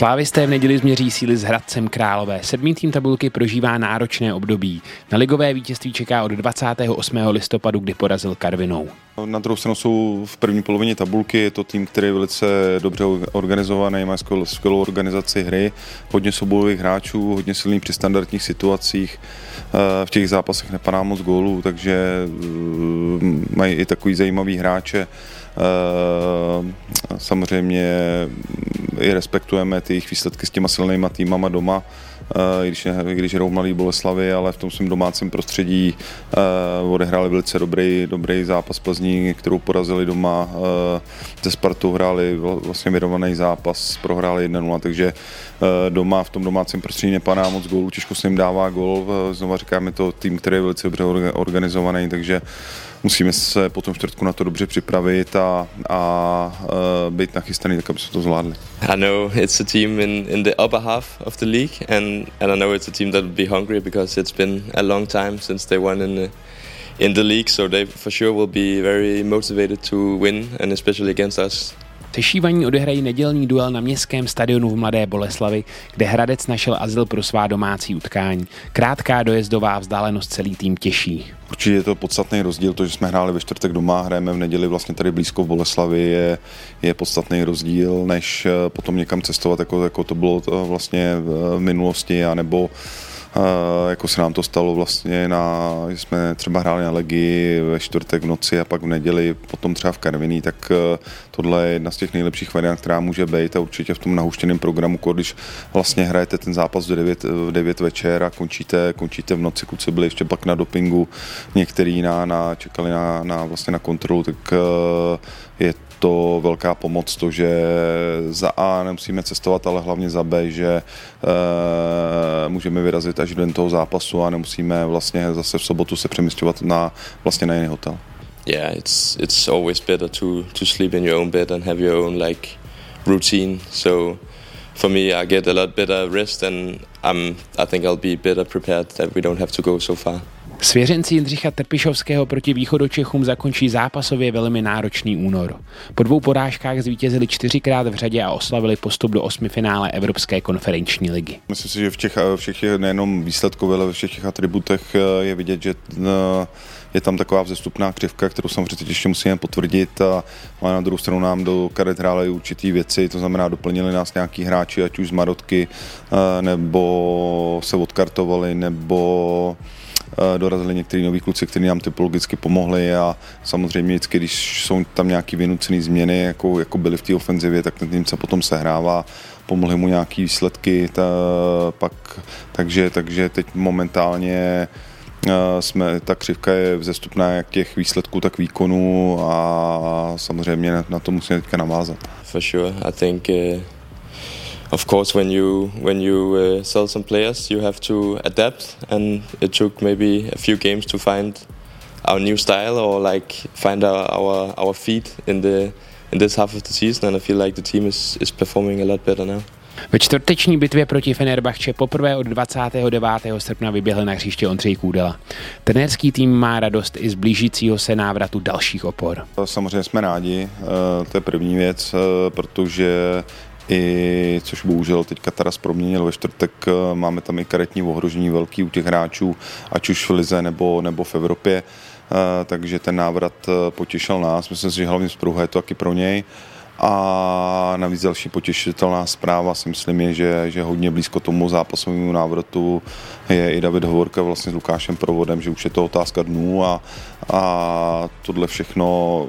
Slávisté v neděli změří síly s Hradcem Králové. Sedmý tým tabulky prožívá náročné období. Na ligové vítězství čeká od 28. listopadu, kdy porazil Karvinou. Na druhou stranu jsou v první polovině tabulky, je to tým, který je velice dobře organizovaný, má skvělou organizaci hry, hodně soubojových hráčů, hodně silný při standardních situacích, eh, v těch zápasech nepadá moc gólů, takže eh, mají i takový zajímavý hráče. Eh, samozřejmě i respektujeme ty jejich výsledky s těma silnýma týmama doma, i když, když hrajou mladý Boleslavy, ale v tom svém domácím prostředí odehráli velice dobrý, dobrý zápas Plzní, kterou porazili doma. Ze Spartou hráli vlastně vyrovaný zápas, prohráli 1-0, takže doma v tom domácím prostředí nepadá moc gólů, těžko se jim dává gól. Znova říkám, je to tým, který je velice dobře organizovaný, takže musíme se po tom čtvrtku na to dobře připravit a, a uh, být nachystaný, tak aby se to zvládli. I know it's a team in, in the upper half of the league and, and I know it's a team that will be hungry because it's been a long time since they won in the, in the league so they for sure will be very motivated to win and especially against us. Sešívaní odehrají nedělní duel na městském stadionu v Mladé Boleslavi, kde Hradec našel azyl pro svá domácí utkání. Krátká dojezdová vzdálenost celý tým těší. Určitě je to podstatný rozdíl, to, že jsme hráli ve čtvrtek doma, hrajeme v neděli vlastně tady blízko v Boleslavi, je, je podstatný rozdíl, než eh, potom někam cestovat, jako, jako to bylo eh, vlastně v minulosti, anebo jako se nám to stalo vlastně na, jsme třeba hráli na Legii ve čtvrtek v noci a pak v neděli, potom třeba v Karviní, tak eh, tohle je jedna z těch nejlepších variant, která může být a určitě v tom nahuštěném programu, když vlastně hrajete ten zápas v 9, v 9 večer a končíte, končíte v noci, kluci byli ještě pak na dopingu, některý na, na, čekali na, na, vlastně na kontrolu, tak eh, je to velká pomoc, to, že za A nemusíme cestovat, ale hlavně za B, že e, můžeme vyrazit až do toho zápasu a nemusíme vlastně zase v sobotu se přemysťovat na, vlastně na jiný hotel. Yeah, it's it's always better to to sleep in your own bed and have your own like routine. So for me, I get a lot better rest and I'm I think I'll be better prepared that we don't have to go so far. Svěřenci Jindřicha Trpišovského proti východočechům zakončí zápasově velmi náročný únor. Po dvou porážkách zvítězili čtyřikrát v řadě a oslavili postup do osmi finále Evropské konferenční ligy. Myslím si, že v těch, všech nejenom výsledkově, ale ve všech těch atributech eh, je vidět, že eh, je tam taková vzestupná křivka, kterou samozřejmě ještě musíme potvrdit a, na druhou stranu nám do karet hráli určitý věci, to znamená doplnili nás nějaký hráči, ať už z Marotky, eh, nebo se odkartovali, nebo dorazili některý noví kluci, kteří nám typologicky pomohli a samozřejmě vždycky, když jsou tam nějaké vynucené změny, jako, jako byly v té ofenzivě, tak ten tým se potom sehrává, pomohly mu nějaké výsledky, ta, pak, takže, takže teď momentálně eh, jsme, ta křivka je vzestupná jak těch výsledků, tak výkonů a samozřejmě na, na to musíme teďka navázat. For sure, I think uh... of course, when you when you uh, sell some players, you have to adapt, and it took maybe a few games to find our new style or like find our our, our feet in the in this half of the season. And I feel like the team is is performing a lot better now. Ve čtvrteční bitvě proti Fenerbahče poprvé od 29. srpna vyběhl na hřiště Ondřej Kůdela. Trenérský tým má radost i z blížícího se návratu dalších opor. Samozřejmě jsme rádi, eh, to je první věc, eh, protože i, což bohužel teďka Taras proměnil ve čtvrtek, eh, máme tam i karetní ohrožení velký u těch hráčů, ať už v Lize nebo, nebo v Evropě, eh, takže ten návrat eh, potěšil nás, myslím si, že hlavně z je to taky pro něj. A navíc další potěšitelná zpráva si myslím je, že, že hodně blízko tomu zápasovému návratu je i David Hovorka vlastně s Lukášem Provodem, že už je to otázka dnů a, a tohle všechno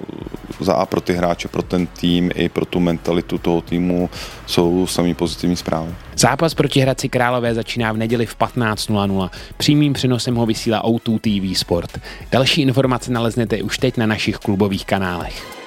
za a pro ty hráče, pro ten tým i pro tu mentalitu toho týmu jsou samý pozitivní zprávy. Zápas proti Hradci Králové začíná v neděli v 15.00. Přímým přenosem ho vysílá O2 TV Sport. Další informace naleznete už teď na našich klubových kanálech.